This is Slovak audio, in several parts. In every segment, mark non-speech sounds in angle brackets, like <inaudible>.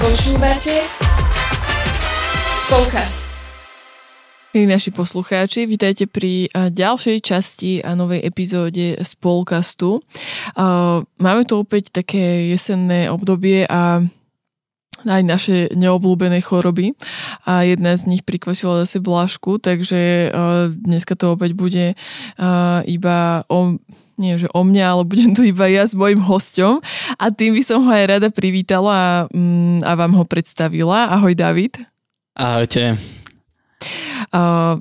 Počúvate Spolkast. Milí naši poslucháči, vítajte pri ďalšej časti a novej epizóde Spolkastu. Máme tu opäť také jesenné obdobie a aj naše neobľúbené choroby a jedna z nich prikvašila zase Blášku, takže dneska to opäť bude iba o nie že o mňa, ale budem tu iba ja s mojim hosťom a tým by som ho aj rada privítala a, mm, a vám ho predstavila. Ahoj David. Ahojte. Uh,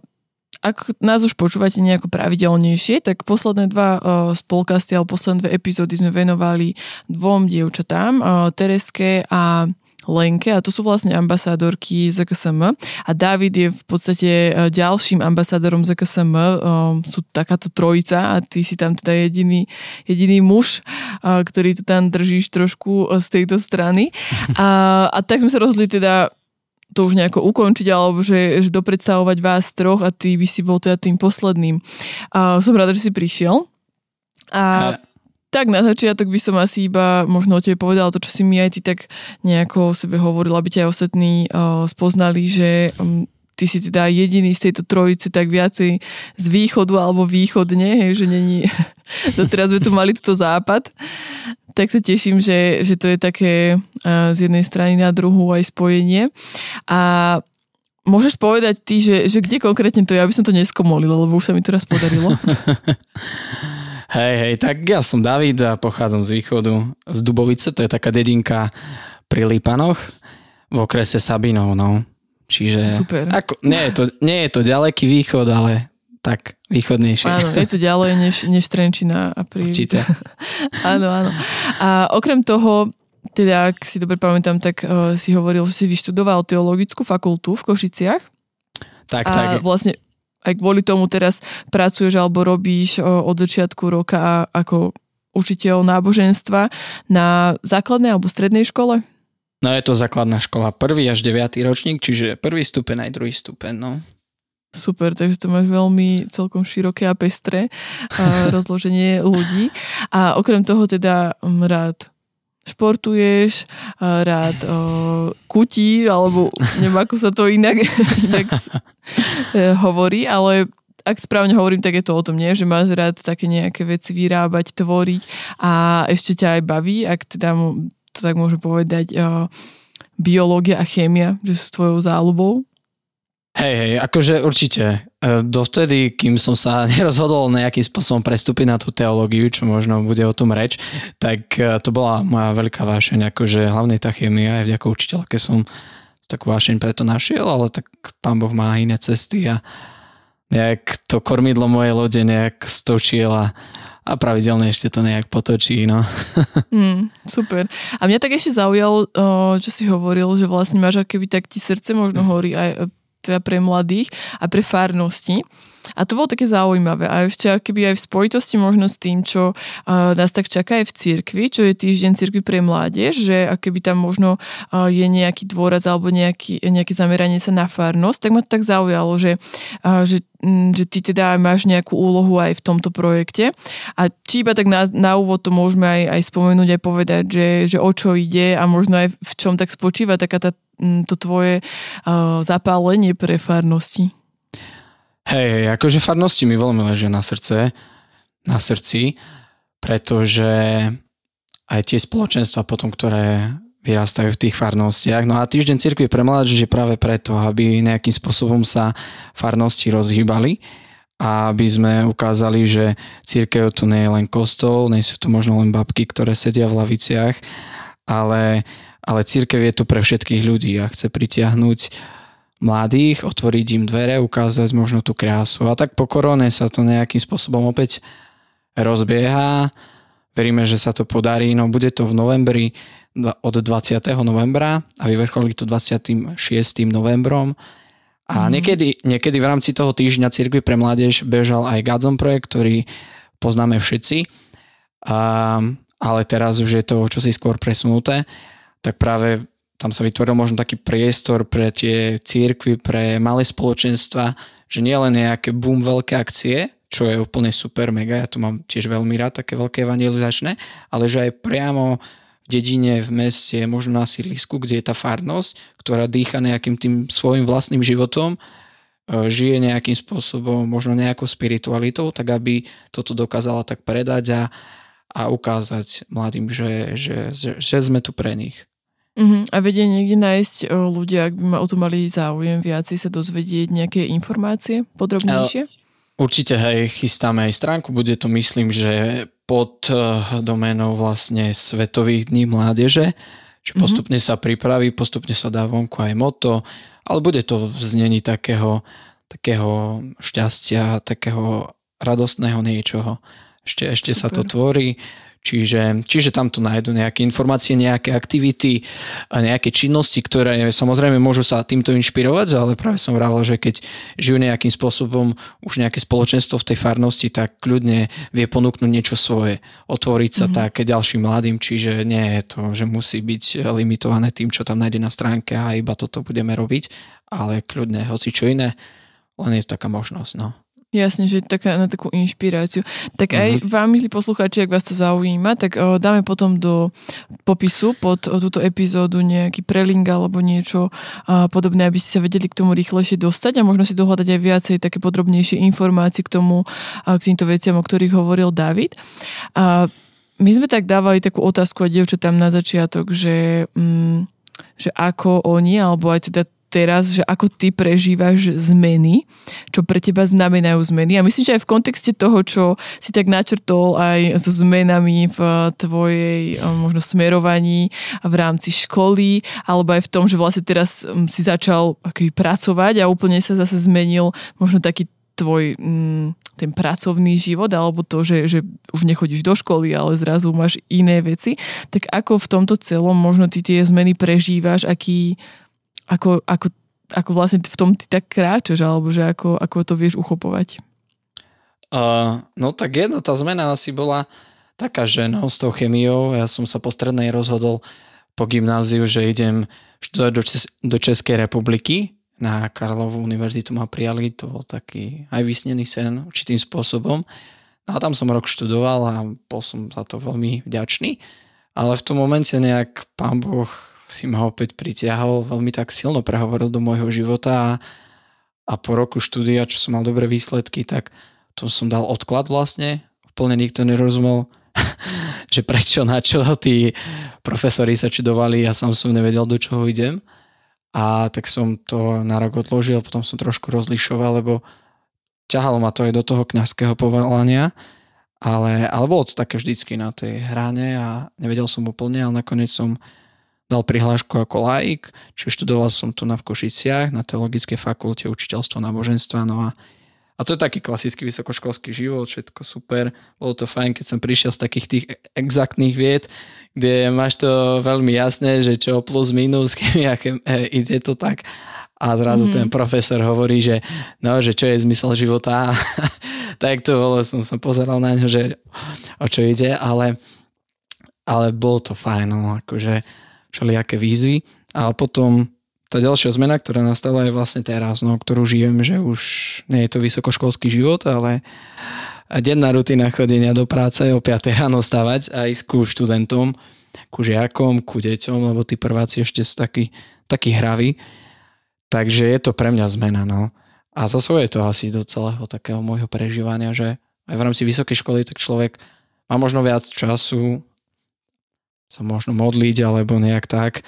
ak nás už počúvate nejako pravidelnejšie, tak posledné dva uh, spolkasty alebo posledné dve epizódy sme venovali dvom dievčatám, uh, Tereske a Lenke a to sú vlastne ambasádorky ZKSM a David je v podstate e, ďalším ambasádorom ZKSM, e, sú takáto trojica a ty si tam teda jediný, jediný muž, e, ktorý tu tam držíš trošku z tejto strany a, a tak sme sa rozhodli teda to už nejako ukončiť, alebo že, že dopredstavovať vás troch a ty by si bol teda tým posledným. A som rada, že si prišiel. A tak na začiatok by som asi iba možno o tebe povedala to, čo si mi aj ty tak nejako o sebe hovoril, aby ťa aj ostatní uh, spoznali, že um, ty si teda jediný z tejto trojice tak viacej z východu alebo východne, hej, že není, <laughs> doteraz sme tu mali túto západ, tak sa teším, že, že to je také uh, z jednej strany na druhú aj spojenie. A môžeš povedať ty, že, že kde konkrétne to je, aby som to neskomolil, lebo už sa mi to raz podarilo. <laughs> Hej, hej, tak ja som David a pochádzam z východu, z Dubovice, to je taká dedinka pri Lípanoch v okrese Sabinov, no. Čiže... Super. Ako, nie, je to, nie je to ďaleký východ, ale tak východnejšie. Áno, je to ďalej než, než Trenčina a pri... Určite. <laughs> áno, áno. A okrem toho, teda ak si dobre pamätám, tak uh, si hovoril, že si vyštudoval teologickú fakultu v Košiciach. Tak, a tak. vlastne aj kvôli tomu teraz pracuješ alebo robíš od začiatku roka ako učiteľ náboženstva na základnej alebo strednej škole? No je to základná škola, prvý až deviatý ročník, čiže prvý stupeň aj druhý stupeň, no. Super, takže to máš veľmi celkom široké a pestré <laughs> rozloženie ľudí. A okrem toho teda rád športuješ, rád uh, kutí, alebo neviem, ako sa to inak, <laughs> inak e, hovorí, ale ak správne hovorím, tak je to o tom, nie? že máš rád také nejaké veci vyrábať, tvoriť a ešte ťa aj baví, ak teda to tak môžem povedať, uh, biológia a chémia, že sú tvojou záľubou. Hej, hej, akože určite. E, dovtedy, kým som sa <laughs> nerozhodol nejakým spôsobom prestúpiť na tú teológiu, čo možno bude o tom reč, tak e, to bola moja veľká vášeň, akože hlavne tá chémia, aj vďaka učiteľke som takú vášeň preto našiel, ale tak pán Boh má iné cesty a nejak to kormidlo mojej lode nejak stočiel a, a pravidelne ešte to nejak potočí, no. <laughs> Mm, super. A mňa tak ešte zaujalo, čo si hovoril, že vlastne máš akéby tak ti srdce možno horí aj teda pre mladých a pre farnosti. A to bolo také zaujímavé. A ešte keby aj v spojitosti možno s tým, čo uh, nás tak čaká aj v cirkvi, čo je týždeň cirkvi pre mládež, že keby tam možno uh, je nejaký dôraz alebo nejaký, nejaké zameranie sa na farnosť, tak ma to tak zaujalo, že, uh, že, že ty teda máš nejakú úlohu aj v tomto projekte. A či iba tak na, na úvod to môžeme aj, aj spomenúť, aj povedať, že, že o čo ide a možno aj v čom tak spočíva taká tá to tvoje uh, zapálenie pre farnosti? Hej, akože farnosti mi veľmi ležia na srdce, na srdci, pretože aj tie spoločenstva potom, ktoré vyrastajú v tých farnostiach. No a týždeň cirkvi pre mládež je práve preto, aby nejakým spôsobom sa farnosti rozhýbali a aby sme ukázali, že církev to nie je len kostol, nie sú to možno len babky, ktoré sedia v laviciach, ale ale církev je tu pre všetkých ľudí a chce pritiahnuť mladých, otvoriť im dvere, ukázať možno tú krásu. A tak po korone sa to nejakým spôsobom opäť rozbieha. Veríme, že sa to podarí. No bude to v novembri od 20. novembra a vyvrcholí to 26. novembrom. A mm. niekedy, niekedy v rámci toho týždňa Cirkvi pre mládež bežal aj Gadzom projekt, ktorý poznáme všetci. A, ale teraz už je to čosi skôr presunuté tak práve tam sa vytvoril možno taký priestor pre tie církvy, pre malé spoločenstva, že nie len nejaké boom veľké akcie, čo je úplne super, mega, ja to mám tiež veľmi rád, také veľké evangelizačné, ale že aj priamo v dedine, v meste, možno na sídlisku, kde je tá farnosť, ktorá dýcha nejakým tým svojim vlastným životom, e, žije nejakým spôsobom, možno nejakou spiritualitou, tak aby toto dokázala tak predať a, a ukázať mladým, že, že, že, že sme tu pre nich. Uh-huh. A vedie niekde nájsť o, ľudia, ak by ma o to mali záujem viacej sa dozvedieť nejaké informácie podrobnejšie? Určite, hej, chystáme aj stránku, bude to myslím, že pod uh, doménou vlastne Svetových dní mládeže, že mhm. postupne uh-huh. sa pripraví, postupne sa dá vonku aj moto, ale bude to v znení takého, takého šťastia, takého radostného niečoho. Ešte, ešte sa to tvorí. Čiže, čiže tam to nájdu nejaké informácie, nejaké aktivity, a nejaké činnosti, ktoré samozrejme môžu sa týmto inšpirovať, ale práve som vravel, že keď žijú nejakým spôsobom už nejaké spoločenstvo v tej farnosti, tak kľudne vie ponúknuť niečo svoje, otvoriť sa mm-hmm. také ďalším mladým, čiže nie je to, že musí byť limitované tým, čo tam nájde na stránke a iba toto budeme robiť, ale kľudne hoci čo iné, len je to taká možnosť. No. Jasne, že taká, na takú inšpiráciu. Tak aj uh-huh. vám, milí poslucháči, ak vás to zaujíma, tak o, dáme potom do popisu pod o, túto epizódu nejaký prelink alebo niečo a, podobné, aby ste sa vedeli k tomu rýchlejšie dostať a možno si dohľadať aj viacej také podrobnejšie informácie k tomu, a, k týmto veciam, o ktorých hovoril David. A my sme tak dávali takú otázku a dievčatám na začiatok, že, mm, že ako oni, alebo aj teda teraz, že ako ty prežívaš zmeny, čo pre teba znamenajú zmeny. A myslím, že aj v kontexte toho, čo si tak načrtol aj so zmenami v tvojej um, možno smerovaní v rámci školy, alebo aj v tom, že vlastne teraz um, si začal akoby pracovať a úplne sa zase zmenil možno taký tvoj mm, ten pracovný život, alebo to, že, že už nechodíš do školy, ale zrazu máš iné veci, tak ako v tomto celom možno ty tie zmeny prežívaš, aký, ako, ako, ako vlastne v tom ty tak kráčaš, alebo že ako, ako to vieš uchopovať? Uh, no tak jedna tá zmena asi bola taká, že no, s tou chemiou, ja som sa po strednej rozhodol po gymnáziu, že idem študovať do, Čes- do Českej republiky, na Karlovú univerzitu ma prijali, to bol taký aj vysnený sen určitým spôsobom. No a tam som rok študoval a bol som za to veľmi vďačný. Ale v tom momente nejak pán Boh si ma opäť pritiahol, veľmi tak silno prehovoril do môjho života a, a po roku štúdia, čo som mal dobré výsledky, tak to som dal odklad vlastne. Úplne nikto nerozumel, <laughs> že prečo, na čo tí profesori sa čudovali, ja sám som nevedel, do čoho idem. A tak som to na rok odložil, potom som trošku rozlišoval, lebo ťahalo ma to aj do toho kňazského povolania, ale, ale bolo to také vždycky na tej hrane a nevedel som úplne, ale nakoniec som dal prihlášku ako laik, čiže študoval som tu na v Košiciach na Teologickej fakulte učiteľstvo náboženstva, no a a to je taký klasický vysokoškolský život, všetko super. Bolo to fajn, keď som prišiel z takých tých exaktných vied, kde máš to veľmi jasné, že čo plus minus, <laughs> chemia, chem, e, ide to tak. A zrazu mm-hmm. ten profesor hovorí, že no, že čo je zmysel života. <laughs> tak to bolo, som sa pozeral na ňo, že o čo ide, ale, ale bolo to fajn, no, akože všelijaké výzvy. A potom tá ďalšia zmena, ktorá nastala je vlastne teraz, no, ktorú žijem, že už nie je to vysokoškolský život, ale denná rutina chodenia do práce, o 5 ráno stavať a ísť ku študentom, ku žiakom, ku deťom, lebo tí prváci ešte sú takí, takí hraví. Takže je to pre mňa zmena, no. A zasahuje to asi do celého takého môjho prežívania, že aj v rámci vysokej školy tak človek má možno viac času sa možno modliť alebo nejak tak,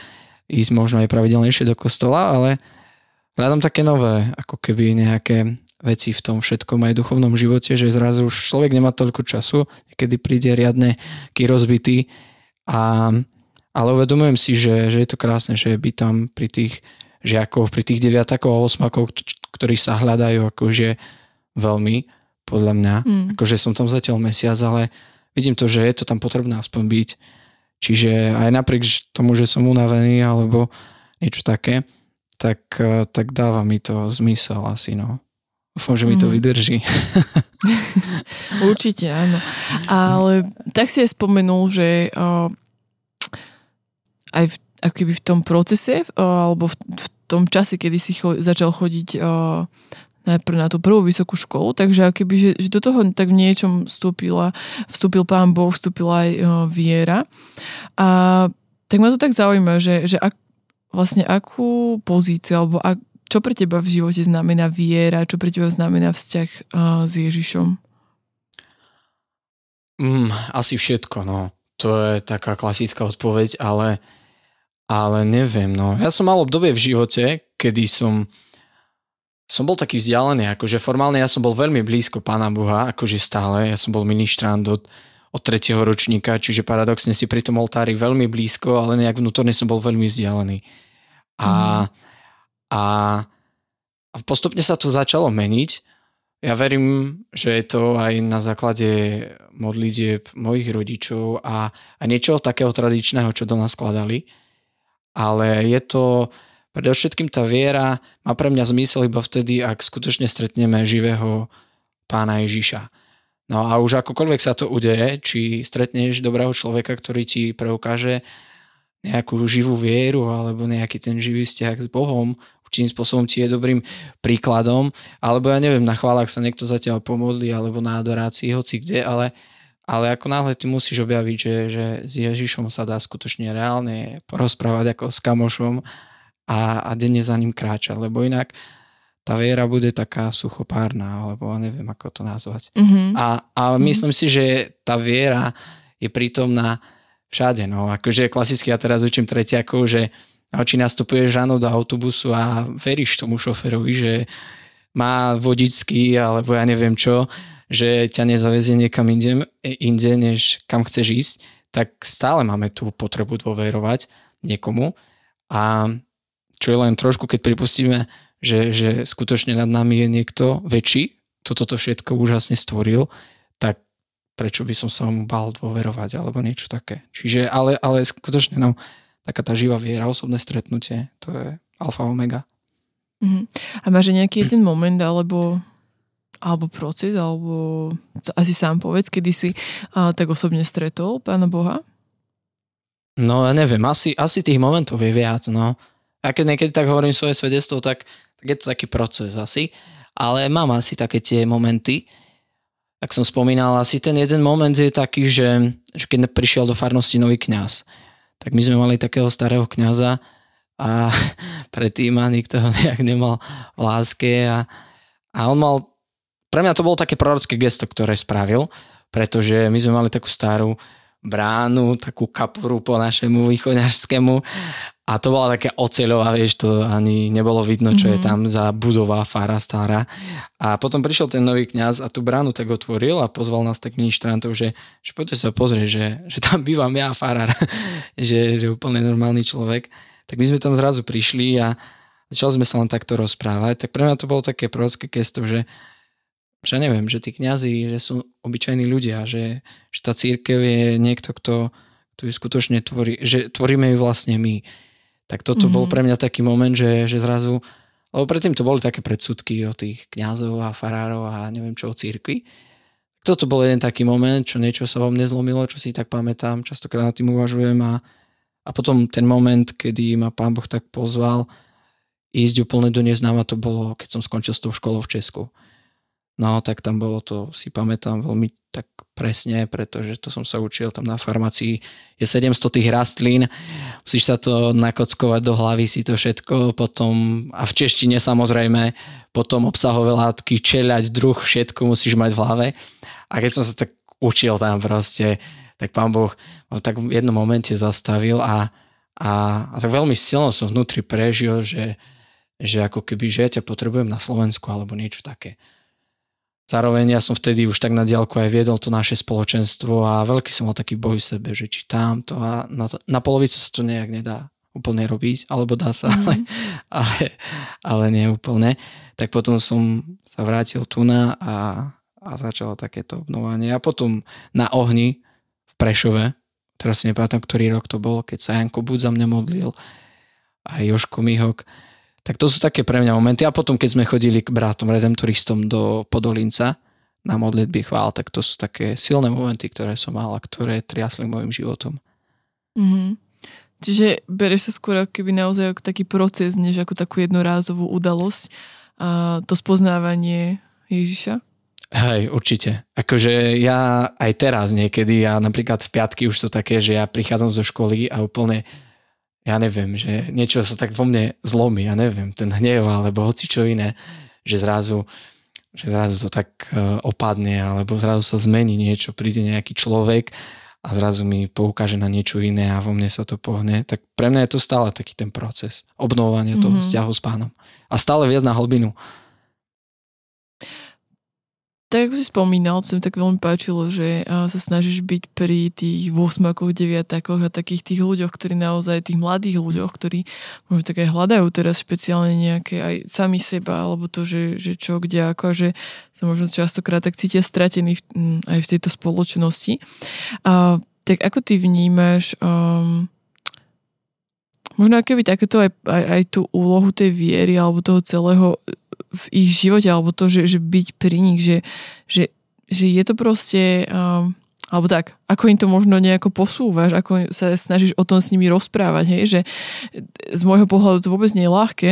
ísť možno aj pravidelnejšie do kostola, ale hľadám také nové, ako keby nejaké veci v tom všetkom aj duchovnom živote, že zrazu už človek nemá toľko času, kedy príde riadne ký rozbitý a, ale uvedomujem si, že, že je to krásne, že by tam pri tých žiakov, pri tých deviatakov a osmakov, ktorí sa hľadajú akože veľmi, podľa mňa, mm. akože som tam zatiaľ mesiac, ale vidím to, že je to tam potrebné aspoň byť Čiže aj napriek tomu, že som unavený alebo niečo také, tak, eh, tak dáva mi to zmysel asi, no. Dúfam, že mi to mhm. vydrží. <laughs> Určite, áno. Ale tak si aj spomenul, že uh, aj v, akoby v tom procese, uh, alebo v, v tom čase, kedy si cho, začal chodiť uh, najprv na tú prvú vysokú školu, takže keby, že, že do toho tak v niečom vstúpila, vstúpil pán Boh, vstúpila aj uh, viera. A tak ma to tak zaujíma, že, že ak, vlastne akú pozíciu, alebo ak, čo pre teba v živote znamená viera, čo pre teba znamená vzťah uh, s Ježišom? Mm, asi všetko, no. To je taká klasická odpoveď, ale, ale neviem, no. Ja som mal obdobie v živote, kedy som som bol taký vzdialený, akože formálne ja som bol veľmi blízko Pána Boha, akože stále, ja som bol ministrant od, od tretieho ročníka, čiže paradoxne si pri tom oltári veľmi blízko, ale nejak vnútorne som bol veľmi vzdialený. A, mm. a, a postupne sa to začalo meniť. Ja verím, že je to aj na základe modlitieb mojich rodičov a, a niečoho takého tradičného, čo do nás skladali. Ale je to, Predovšetkým tá viera má pre mňa zmysel iba vtedy, ak skutočne stretneme živého pána Ježiša. No a už akokoľvek sa to udeje, či stretneš dobrého človeka, ktorý ti preukáže nejakú živú vieru alebo nejaký ten živý vzťah s Bohom, určitým spôsobom ti je dobrým príkladom, alebo ja neviem, na chválach sa niekto zatiaľ pomodlí, alebo na adorácii, hoci kde, ale, ale ako náhle ty musíš objaviť, že, že s Ježišom sa dá skutočne reálne porozprávať ako s kamošom a, a denne za ním kráčať, lebo inak tá viera bude taká suchopárna, alebo neviem, ako to nazvať. Mm-hmm. A, a mm-hmm. myslím si, že tá viera je prítomná všade. No. Akože klasicky ja teraz učím tretiakov, že či nastupuješ ráno do autobusu a veríš tomu šoferovi, že má vodičský alebo ja neviem čo, že ťa nezavezie niekam inde, inde, než kam chceš ísť, tak stále máme tú potrebu dôverovať niekomu. A čo je len trošku, keď pripustíme, že, že skutočne nad nami je niekto väčší, kto toto všetko úžasne stvoril, tak prečo by som sa mu bál dôverovať alebo niečo také. Čiže, ale, ale skutočne no, taká tá živá viera, osobné stretnutie, to je alfa omega. Uh-huh. A máš nejaký jeden moment alebo alebo proces, alebo asi sám povedz, kedy si a, tak osobne stretol Pána Boha? No ja neviem, asi, asi tých momentov je viac, no. A keď niekedy tak hovorím svoje svedectvo, tak, tak je to taký proces asi. Ale mám asi také tie momenty. Ak som spomínal, asi ten jeden moment je taký, že, že keď prišiel do farnosti nový kňaz, tak my sme mali takého starého kňaza a <laughs> predtým a nikto <laughs> nejak nemal v láske a, a on mal, pre mňa to bolo také prorocké gesto, ktoré spravil, pretože my sme mali takú starú bránu, takú kapuru po našemu východňarskému a to bola taká oceľová, vieš, to ani nebolo vidno, čo mm-hmm. je mhm. tam za budova fara stará. A potom prišiel ten nový kňaz a tú bránu tak otvoril a pozval nás tak ministrantov, že, že poďte sa pozrieť, že, že tam <laughs> bývam ja, farár, <laughs> že, že úplne normálny človek. Tak my sme tam zrazu prišli a začali sme sa len takto rozprávať. Tak pre mňa to bolo také prorocké gesto, že, že neviem, že tí kňazi, že sú obyčajní ľudia, že, že tá církev je niekto, kto, kto ju skutočne tvorí, že tvoríme ju vlastne my. Tak toto mm-hmm. bol mhm. pre mňa taký moment, že, že zrazu, lebo predtým to boli také predsudky o tých kňazov a farárov a neviem čo o církvi. Toto bol jeden taký moment, čo niečo sa vám nezlomilo, čo si tak pamätám, častokrát na tým uvažujem a, a potom ten moment, kedy ma pán Boh tak pozval ísť úplne do neznáma, to bolo, keď som skončil s tou školou v Česku. No tak tam bolo to, si pamätám veľmi tak presne, pretože to som sa učil tam na farmácii. Je 700 tých rastlín, musíš sa to nakockovať do hlavy si to všetko, potom a v češtine samozrejme, potom obsahové látky, čeľať, druh, všetko musíš mať v hlave. A keď som sa tak učil tam proste, tak pán Boh tak v jednom momente zastavil a, a, a tak veľmi silno som vnútri prežil, že, že ako keby, že ja ťa potrebujem na Slovensku alebo niečo také. Zároveň ja som vtedy už tak na diálku aj viedol to naše spoločenstvo a veľký som mal taký boj v sebe, že či tamto a na, to, na polovicu sa to nejak nedá úplne robiť, alebo dá sa, mm-hmm. ale, <laughs> ale, ale nie úplne. Tak potom som sa vrátil tu na a, a začalo takéto obnovanie. A potom na ohni v Prešove, teraz si nepamätám, ktorý rok to bol, keď sa Janko Bud za mňa modlil a Joško Mihok, tak to sú také pre mňa momenty. A potom, keď sme chodili k bratom redemptoristom do Podolinca na modlitby chvál, tak to sú také silné momenty, ktoré som mal a ktoré triasli môjim životom. Mm-hmm. Čiže bereš sa skôr keby naozaj ako taký proces, než ako takú jednorázovú udalosť. a to spoznávanie Ježiša? Hej, určite. Akože ja aj teraz niekedy, ja napríklad v piatky už to také, že ja prichádzam zo školy a úplne, ja neviem, že niečo sa tak vo mne zlomí, ja neviem, ten hnev alebo hoci čo iné, že zrazu, že zrazu to tak e, opadne alebo zrazu sa zmení niečo, príde nejaký človek a zrazu mi poukáže na niečo iné a vo mne sa to pohne, tak pre mňa je to stále taký ten proces obnovovania toho mm-hmm. vzťahu s pánom. A stále viac na hlbinu tak ako si spomínal, to mi tak veľmi páčilo, že sa snažíš byť pri tých 8 deviatakoch a takých tých ľuďoch, ktorí naozaj, tých mladých ľuďoch, ktorí možno tak aj hľadajú teraz špeciálne nejaké aj sami seba, alebo to, že, že čo, kde, ako, že sa možno častokrát tak cítia stratení aj v tejto spoločnosti. A, tak ako ty vnímaš um, možno keby takéto aj, aj, aj tú úlohu tej viery alebo toho celého v ich živote, alebo to, že, že byť pri nich, že, že, že je to proste, um, alebo tak, ako im to možno nejako posúvaš, ako sa snažíš o tom s nimi rozprávať, hej, že z môjho pohľadu to vôbec nie je ľahké.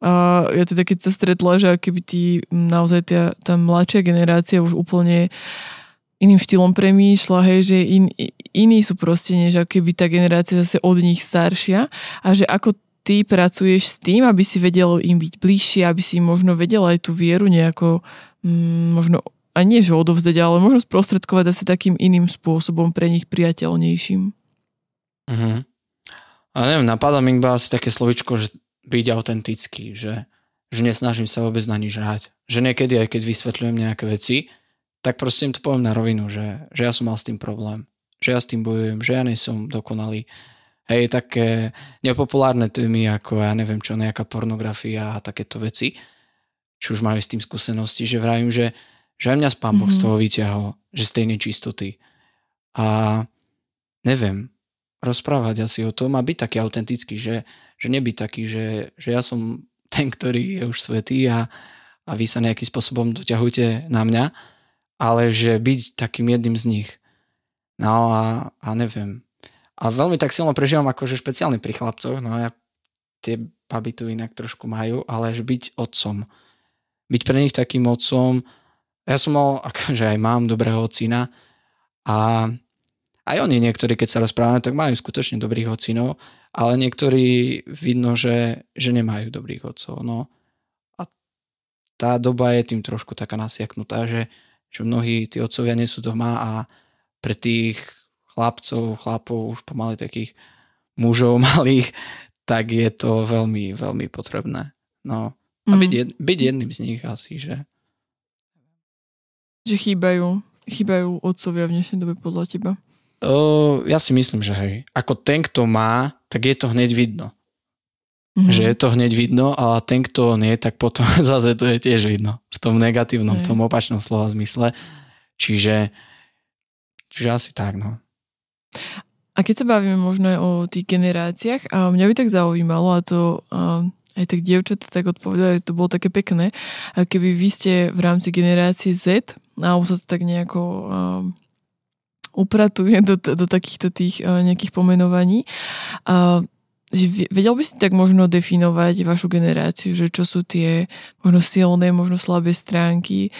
A ja teda keď sa stretla, že keby tí naozaj tá, tá mladšia generácia už úplne iným štýlom premýšľa, hej, že in, iní sú proste, než keby tá generácia zase od nich staršia a že ako ty pracuješ s tým, aby si vedel im byť bližšie, aby si možno vedel aj tú vieru nejako mm, možno a nie, že odovzdať, ale možno sprostredkovať asi takým iným spôsobom pre nich priateľnejším. Uh-huh. A neviem, napadá mi iba asi také slovičko, že byť autentický, že, že nesnažím sa vôbec na nič hrať. Že niekedy, aj keď vysvetľujem nejaké veci, tak proste im to poviem na rovinu, že, že ja som mal s tým problém, že ja s tým bojujem, že ja nie som dokonalý, Hej, také nepopulárne témy ako, ja neviem čo, nejaká pornografia a takéto veci, či už majú s tým skúsenosti, že vravím, že, že aj mňa spám Boh mm-hmm. z mhm. toho vyťahol, že z tej nečistoty. A neviem, rozprávať asi o tom a byť taký autentický, že, že nebyť taký, že, že ja som ten, ktorý je už svetý a, a vy sa nejakým spôsobom doťahujte na mňa, ale že byť takým jedným z nich. No a, a neviem, a veľmi tak silno prežívam akože špeciálne pri chlapcoch, no ja tie baby tu inak trošku majú, ale že byť otcom. Byť pre nich takým otcom. Ja som mal, akože <laughs> aj mám dobrého ocina a aj oni niektorí, keď sa rozprávame, tak majú skutočne dobrých ocinov, ale niektorí vidno, že, že nemajú dobrých otcov. No. A tá doba je tým trošku taká nasiaknutá, že, že mnohí tí otcovia nie sú doma a pre tých chlapcov, chlapov, už pomaly takých mužov <laughs> malých, tak je to veľmi, veľmi potrebné. No, a byť, mm. jed, byť jedným z nich asi, že... Že chýbajú, chýbajú otcovia v dnešnej dobe podľa teba? O, ja si myslím, že hej. Ako ten, kto má, tak je to hneď vidno. Mm-hmm. Že je to hneď vidno, ale ten, kto nie, tak potom <laughs> zase to je tiež vidno. V tom negatívnom, v tom opačnom slova zmysle. Čiže, čiže asi tak, no. A keď sa bavíme možno aj o tých generáciách, a mňa by tak zaujímalo, a to a, aj tak dievčatá tak odpovedajú, to bolo také pekné, a keby vy ste v rámci generácie Z, alebo sa to tak nejako a, upratuje do, do takýchto tých a, nejakých pomenovaní, a, že vedel by si tak možno definovať vašu generáciu, že čo sú tie možno silné, možno slabé stránky,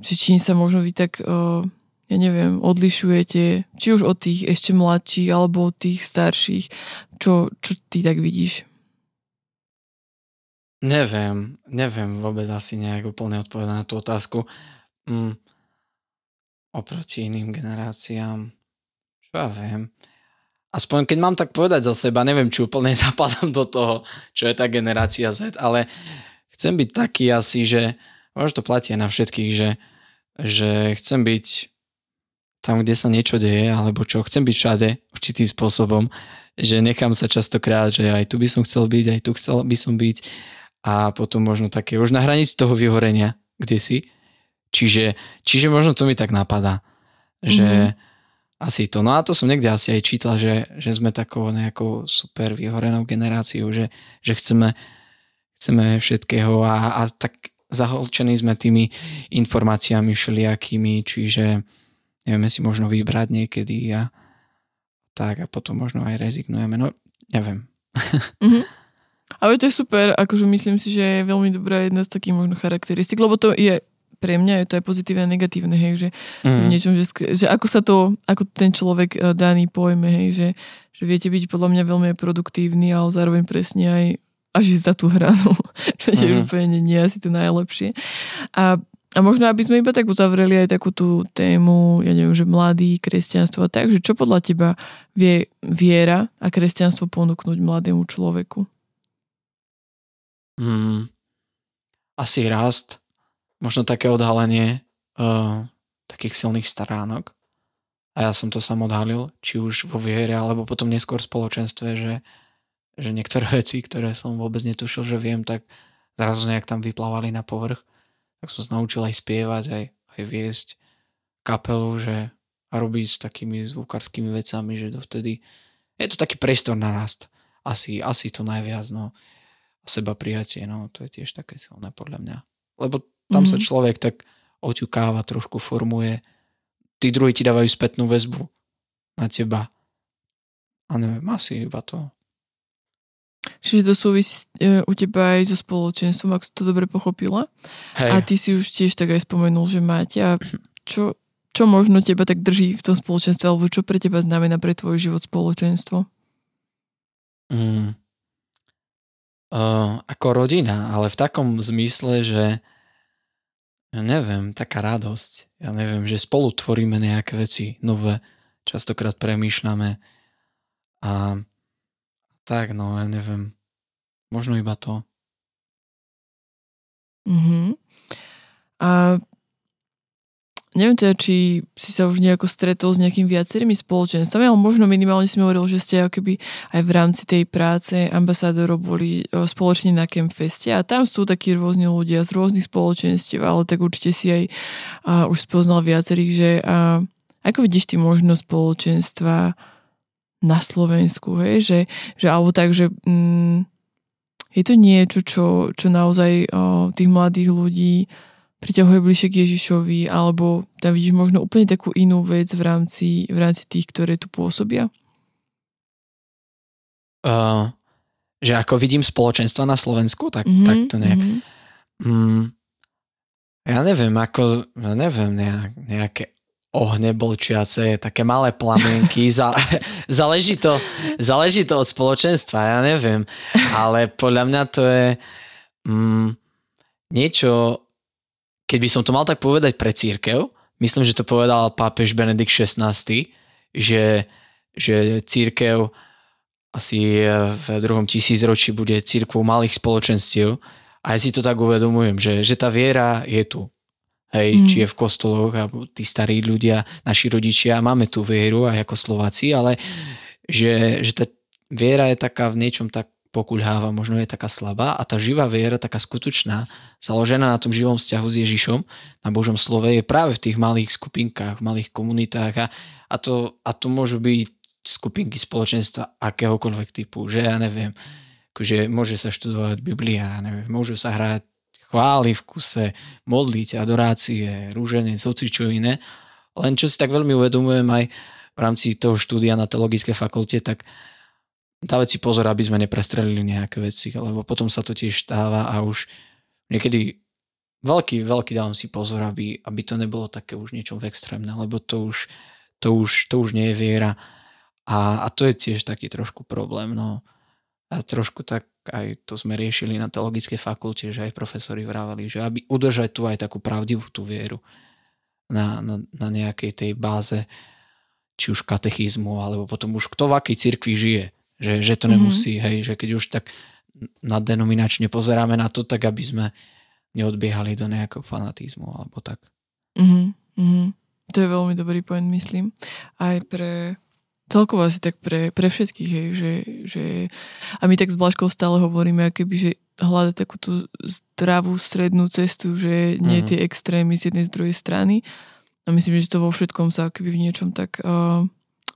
že čím sa možno vy tak a, ja neviem, odlišujete, či už od tých ešte mladších alebo od tých starších? Čo, čo ty tak vidíš? Neviem, neviem vôbec asi nejak úplne odpovedať na tú otázku. Mm, oproti iným generáciám, čo ja viem. Aspoň keď mám tak povedať za seba, neviem, či úplne <laughs> zapadám do toho, čo je tá generácia Z, ale chcem byť taký asi, že možno to platí na všetkých, že, že chcem byť tam, kde sa niečo deje, alebo čo, chcem byť všade určitým spôsobom, že nechám sa častokrát, že aj tu by som chcel byť, aj tu chcel by som byť a potom možno také už na hranici toho vyhorenia, kde si. Čiže, čiže možno to mi tak napadá, že mm-hmm. Asi to. No a to som niekde asi aj čítal, že, že sme takou nejakou super vyhorenou generáciou, že, že chceme, chceme všetkého a, a tak zaholčení sme tými informáciami všelijakými, čiže nevieme si možno vybrať niekedy a tak a potom možno aj rezignujeme. No, neviem. Mm-hmm. <laughs> Ale to je super, akože myslím si, že je veľmi dobrá jedna z takých možno charakteristik, lebo to je pre mňa je to aj pozitívne a negatívne, hej, že mm. niečom, že, že ako sa to, ako ten človek eh, daný pojme, hej, že, že viete byť podľa mňa veľmi produktívny, ale zároveň presne aj až ísť za tú hranu, <laughs> čo mm. úplne nie, nie asi to najlepšie. A a možno, aby sme iba tak uzavreli aj takú tú tému, ja neviem, že mladý, kresťanstvo a tak, že čo podľa teba vie viera a kresťanstvo ponúknuť mladému človeku? Hmm, asi rast, možno také odhalenie uh, takých silných staránok. A ja som to sam odhalil, či už vo viere, alebo potom neskôr v spoločenstve, že, že niektoré <laughs> veci, ktoré som vôbec netušil, že viem, tak zrazu nejak tam vyplávali na povrch tak som sa naučil aj spievať, aj, aj viesť kapelu, že a robiť s takými zvukarskými vecami, že dovtedy je to taký priestor na rast. Asi, asi to najviac, no. A seba prijatie, no, to je tiež také silné podľa mňa. Lebo tam mm-hmm. sa mhm. človek tak oťukáva, trošku formuje. Tí druhí ti dávajú spätnú väzbu na teba. A neviem, asi iba to. Čiže to súvisí e, u teba aj so spoločenstvom, ak som to dobre pochopila. Hej. A ty si už tiež tak aj spomenul, že máte. A čo, čo možno teba tak drží v tom spoločenstve, alebo čo pre teba znamená pre tvoj život spoločenstvo? Mm. Uh, ako rodina, ale v takom zmysle, že ja neviem, taká radosť. Ja neviem, že spolu tvoríme nejaké veci nové, častokrát premýšľame a tak, no, ja neviem. Možno iba to. Mhm. A neviem teda, či si sa už nejako stretol s nejakými viacerými spoločenstvami, ale možno minimálne si mi hovoril, že ste keby aj v rámci tej práce ambasádorov boli spoločne na Campfeste a tam sú takí rôzni ľudia z rôznych spoločenstiev, ale tak určite si aj a, už spoznal viacerých, že a, ako vidíš ty možno spoločenstva na Slovensku, hej, že, že alebo tak, že mm, je to niečo, čo, čo naozaj o, tých mladých ľudí priťahuje bližšie k Ježišovi, alebo tam vidíš možno úplne takú inú vec v rámci, v rámci tých, ktoré tu pôsobia? Uh, že ako vidím spoločenstva na Slovensku, tak, mm-hmm, tak to nejak... Mm-hmm. Mm, ja neviem, ako, ja neviem, nejak, nejaké ohne bolčiace, také malé plamienky, <laughs> za, záleží, to, záleží to od spoločenstva, ja neviem, ale podľa mňa to je mm, niečo, keď by som to mal tak povedať pre církev, myslím, že to povedal pápež Benedikt XVI, že, že církev asi v druhom tisícročí bude církvou malých spoločenstiev a ja si to tak uvedomujem, že, že tá viera je tu hej, mm. či je v kostoloch, alebo tí starí ľudia, naši rodičia, máme tú vieru aj ako Slováci, ale že, že tá viera je taká v niečom tak pokulháva, možno je taká slabá a tá živá viera, taká skutočná, založená na tom živom vzťahu s Ježišom, na Božom slove, je práve v tých malých skupinkách, malých komunitách a, a, to, a to môžu byť skupinky spoločenstva akéhokoľvek typu, že ja neviem, akože môže sa študovať Biblia, neviem, môžu sa hrať chvály v kuse, modliť, adorácie, rúženie, hoci čo iné. Len čo si tak veľmi uvedomujem aj v rámci toho štúdia na teologickej fakulte, tak dávať si pozor, aby sme neprestrelili nejaké veci, lebo potom sa to tiež stáva a už niekedy veľký, veľký dávam si pozor, aby, aby to nebolo také už niečo extrémne, lebo to už, to už, to už nie je viera. A, a to je tiež taký trošku problém. No. A trošku tak aj to sme riešili na teologickej fakulte, že aj profesori vravali, že aby udržať tu aj takú pravdivú tú vieru na, na, na nejakej tej báze či už katechizmu, alebo potom už kto v akej cirkvi žije. Že, že to nemusí, mm-hmm. hej, že keď už tak naddenominačne pozeráme na to, tak aby sme neodbiehali do nejakého fanatizmu alebo tak. Mm-hmm. To je veľmi dobrý point, myslím. Aj pre celkovo asi tak pre, pre všetkých, hej, že, že a my tak s Blažkou stále hovoríme, keby, že hľadať takú tú zdravú strednú cestu, že nie mm. tie extrémy z jednej z druhej strany. A myslím, že to vo všetkom sa keby v niečom tak uh,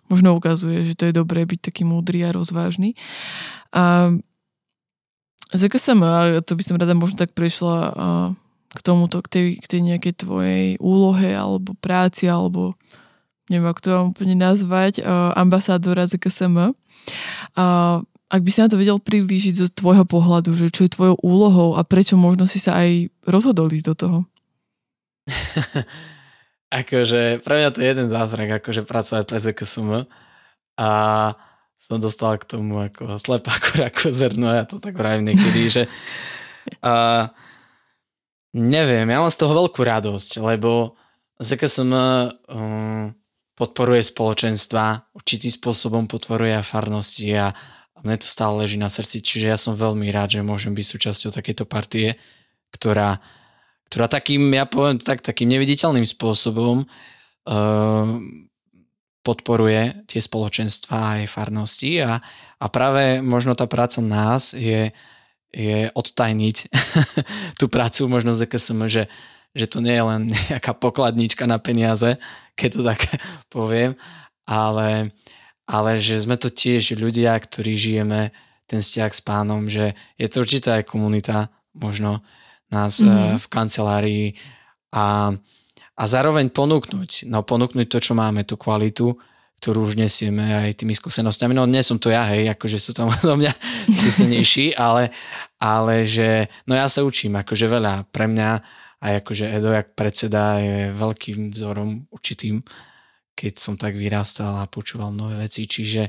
možno ukazuje, že to je dobré byť taký múdry a rozvážny. A ZKSM, to by som rada možno tak prešla k tomuto, k tej, k tej nejakej tvojej úlohe alebo práci alebo neviem, ako to vám úplne nazvať, ambasádora ZKSM. Ak by si na to vedel priblížiť zo tvojho pohľadu, že čo je tvojou úlohou a prečo možno si sa aj rozhodol ísť do toho? <laughs> akože pre mňa to je jeden zázrak, akože pracovať pre ZKSM a som dostal k tomu ako slepá <laughs> ako zrno, ja to tak vravím niekedy, že a, neviem, ja mám z toho veľkú radosť, lebo ZKSM um, podporuje spoločenstva, určitým spôsobom podporuje farnosti a a mne to stále leží na srdci, čiže ja som veľmi rád, že môžem byť súčasťou takejto partie, ktorá, ktorá takým, ja poviem tak, takým neviditeľným spôsobom uh, podporuje tie spoločenstva aj farnosti. A, a práve možno tá práca nás je, je odtajniť <laughs> tú prácu možno z EKSM, že, že to nie je len nejaká pokladnička na peniaze, keď to tak <laughs> poviem, ale ale že sme to tiež ľudia, ktorí žijeme ten vzťah s pánom, že je to určitá aj komunita, možno nás mm-hmm. v kancelárii a, a zároveň ponúknuť, no ponúknuť to, čo máme, tú kvalitu, ktorú už nesieme aj tými skúsenostiami. No nie som to ja, hej, akože sú tam <laughs> do mňa skúsenejší, ale, ale že, no ja sa učím, akože veľa pre mňa aj akože Edo, jak predseda, je veľkým vzorom určitým keď som tak vyrastal a počúval nové veci, čiže,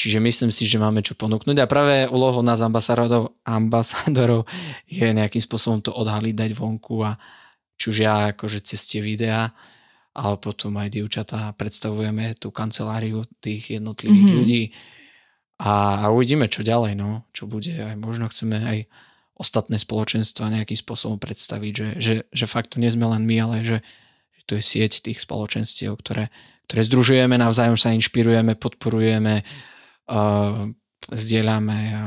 čiže myslím si, že máme čo ponúknuť a práve úlohou nás ambasadorov, ambasadorov je nejakým spôsobom to odhaliť, dať vonku a či už ja akože cez tie videá, ale potom aj dievčatá predstavujeme tú kanceláriu tých jednotlivých mm-hmm. ľudí a, a uvidíme, čo ďalej, no, čo bude. Aj možno chceme aj ostatné spoločenstva nejakým spôsobom predstaviť, že, že, že fakt to nie sme len my, ale že, že to je sieť tých spoločenstiev, ktoré, ktoré združujeme, navzájom sa inšpirujeme, podporujeme, uh, zdieľame a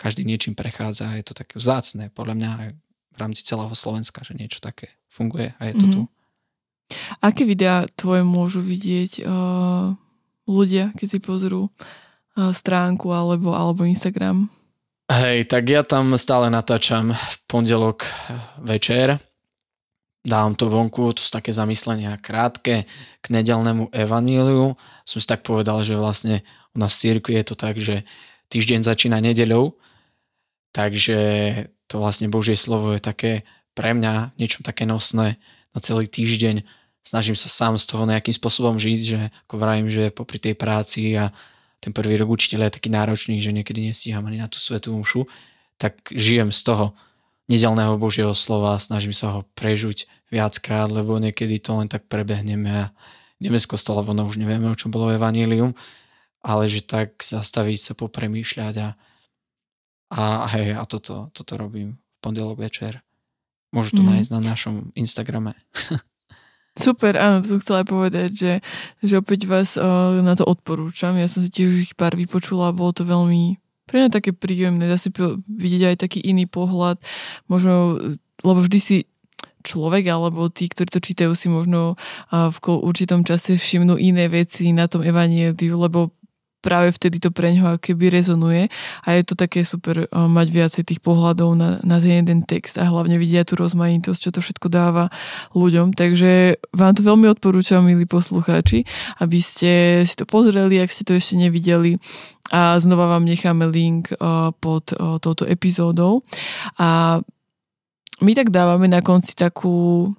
každý niečím prechádza. Je to také vzácne, podľa mňa aj v rámci celého Slovenska, že niečo také funguje a je to mm-hmm. tu. Aké videá tvoje môžu vidieť uh, ľudia, keď si pozrú uh, stránku alebo, alebo Instagram? Hej, tak ja tam stále natáčam v pondelok večer dávam to vonku, to sú také zamyslenia krátke k nedelnému evaníliu. Som si tak povedal, že vlastne u nás v cirkvi je to tak, že týždeň začína nedeľou, takže to vlastne Božie slovo je také pre mňa niečo také nosné na celý týždeň. Snažím sa sám z toho nejakým spôsobom žiť, že ako vravím, že popri tej práci a ten prvý rok učiteľa je taký náročný, že niekedy nestíham ani na tú svetú mušu, tak žijem z toho nedelného Božieho slova, snažím sa ho prežuť viackrát, lebo niekedy to len tak prebehneme a ideme z kostola, ono už nevieme, o čom bolo evanílium, ale že tak zastaviť sa, popremýšľať a, a hej, a toto, toto robím v pondelok večer. Môžu to mm. nájsť na našom Instagrame. <laughs> Super, áno, to som chcela aj povedať, že, že opäť vás uh, na to odporúčam. Ja som si tiež ich pár vypočula a bolo to veľmi pre mňa také príjemné, zase vidieť aj taký iný pohľad, možno, lebo vždy si človek alebo tí, ktorí to čítajú si možno v určitom čase všimnú iné veci na tom evanieliu, lebo práve vtedy to pre ňoho keby rezonuje. A je to také super mať viacej tých pohľadov na, na ten jeden text a hlavne vidia tú rozmanitosť, čo to všetko dáva ľuďom. Takže vám to veľmi odporúčam, milí poslucháči, aby ste si to pozreli, ak ste to ešte nevideli a znova vám necháme link uh, pod uh, touto epizódou. A my tak dávame na konci takú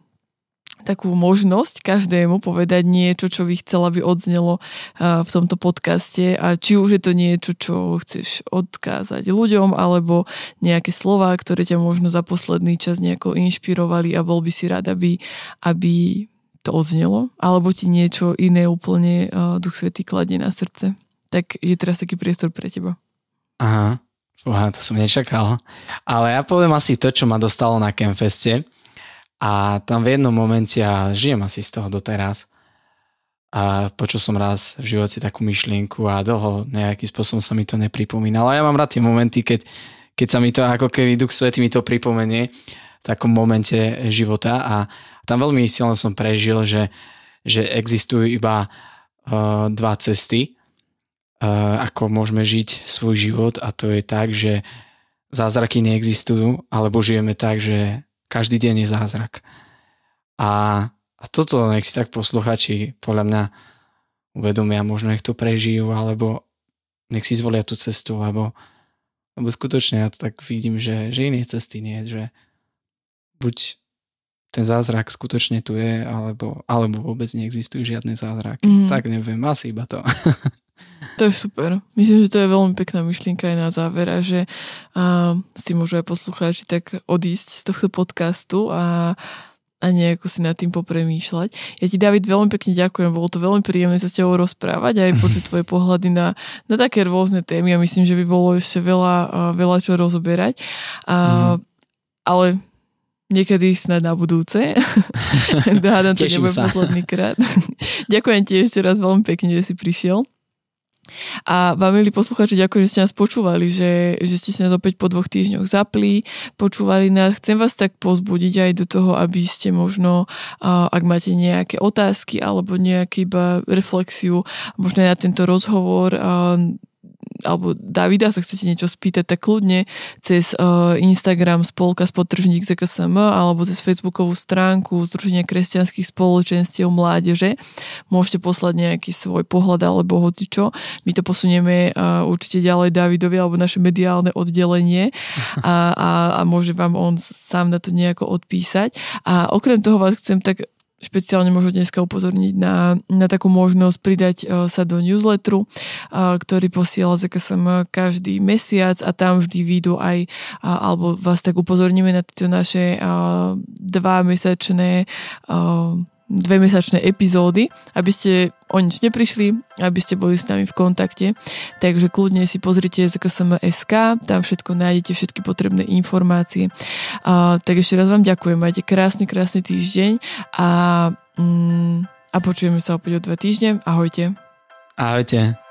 takú možnosť každému povedať niečo, čo by chcela, aby odznelo uh, v tomto podcaste a či už je to niečo, čo chceš odkázať ľuďom alebo nejaké slova, ktoré ťa možno za posledný čas nejako inšpirovali a bol by si rád, aby, aby to odznelo alebo ti niečo iné úplne Duch Svetý kladie na srdce tak je teraz taký priestor pre teba. Aha, Uha, to som nečakal. Ale ja poviem asi to, čo ma dostalo na Campfeste. A tam v jednom momente, a žijem asi z toho doteraz, a počul som raz v živote takú myšlienku a dlho nejakým spôsobom sa mi to nepripomínalo. A ja mám rád tie momenty, keď, keď sa mi to ako keby Duch Svety mi to pripomenie v takom momente života a tam veľmi silno som prežil, že, že existujú iba uh, dva cesty ako môžeme žiť svoj život a to je tak, že zázraky neexistujú, alebo žijeme tak, že každý deň je zázrak. A, a toto nech si tak posluchači podľa mňa uvedomia, možno nech to prežijú, alebo nech si zvolia tú cestu, lebo, lebo skutočne ja to tak vidím, že, že inej cesty nie, že buď ten zázrak skutočne tu je, alebo, alebo vôbec neexistujú žiadne zázraky. Mm. Tak neviem, asi iba to. <laughs> To je super. Myslím, že to je veľmi pekná myšlienka aj na záver a že a, s tým môžu aj poslucháči tak odísť z tohto podcastu a a nejako si nad tým popremýšľať. Ja ti, David, veľmi pekne ďakujem, bolo to veľmi príjemné sa s tebou rozprávať a aj <laughs> počuť tvoje pohľady na, na také rôzne témy a myslím, že by bolo ešte veľa, veľa čo rozoberať. A, mm. Ale niekedy snad na budúce. <laughs> Hádam, to nebude posledný krát. <laughs> ďakujem ti ešte raz veľmi pekne, že si prišiel. A vám, milí posluchači, ďakujem, že ste nás počúvali, že, že ste sa nás opäť po dvoch týždňoch zapli, počúvali nás. Chcem vás tak pozbudiť aj do toho, aby ste možno, ak máte nejaké otázky alebo nejaký iba reflexiu, možno na tento rozhovor, alebo Davida sa chcete niečo spýtať, tak kľudne cez uh, Instagram spolka spodtržník ZKSM alebo cez Facebookovú stránku Združenia kresťanských spoločenstiev mládeže môžete poslať nejaký svoj pohľad alebo hoci čo. My to posunieme uh, určite ďalej Davidovi alebo naše mediálne oddelenie <laughs> a, a, a môže vám on sám na to nejako odpísať. A okrem toho vás chcem tak špeciálne možno dneska upozorniť na, na takú možnosť pridať uh, sa do newsletteru, uh, ktorý posiela ZKSM každý mesiac a tam vždy výjdu aj, uh, alebo vás tak upozorníme na tieto naše dva mesačné uh, dve mesačné epizódy, aby ste o nič neprišli, aby ste boli s nami v kontakte. Takže kľudne si pozrite ZKSM.sk, tam všetko nájdete, všetky potrebné informácie. A, tak ešte raz vám ďakujem, majte krásny, krásny týždeň a, mm, a počujeme sa opäť o dva týždne. Ahojte. Ahojte.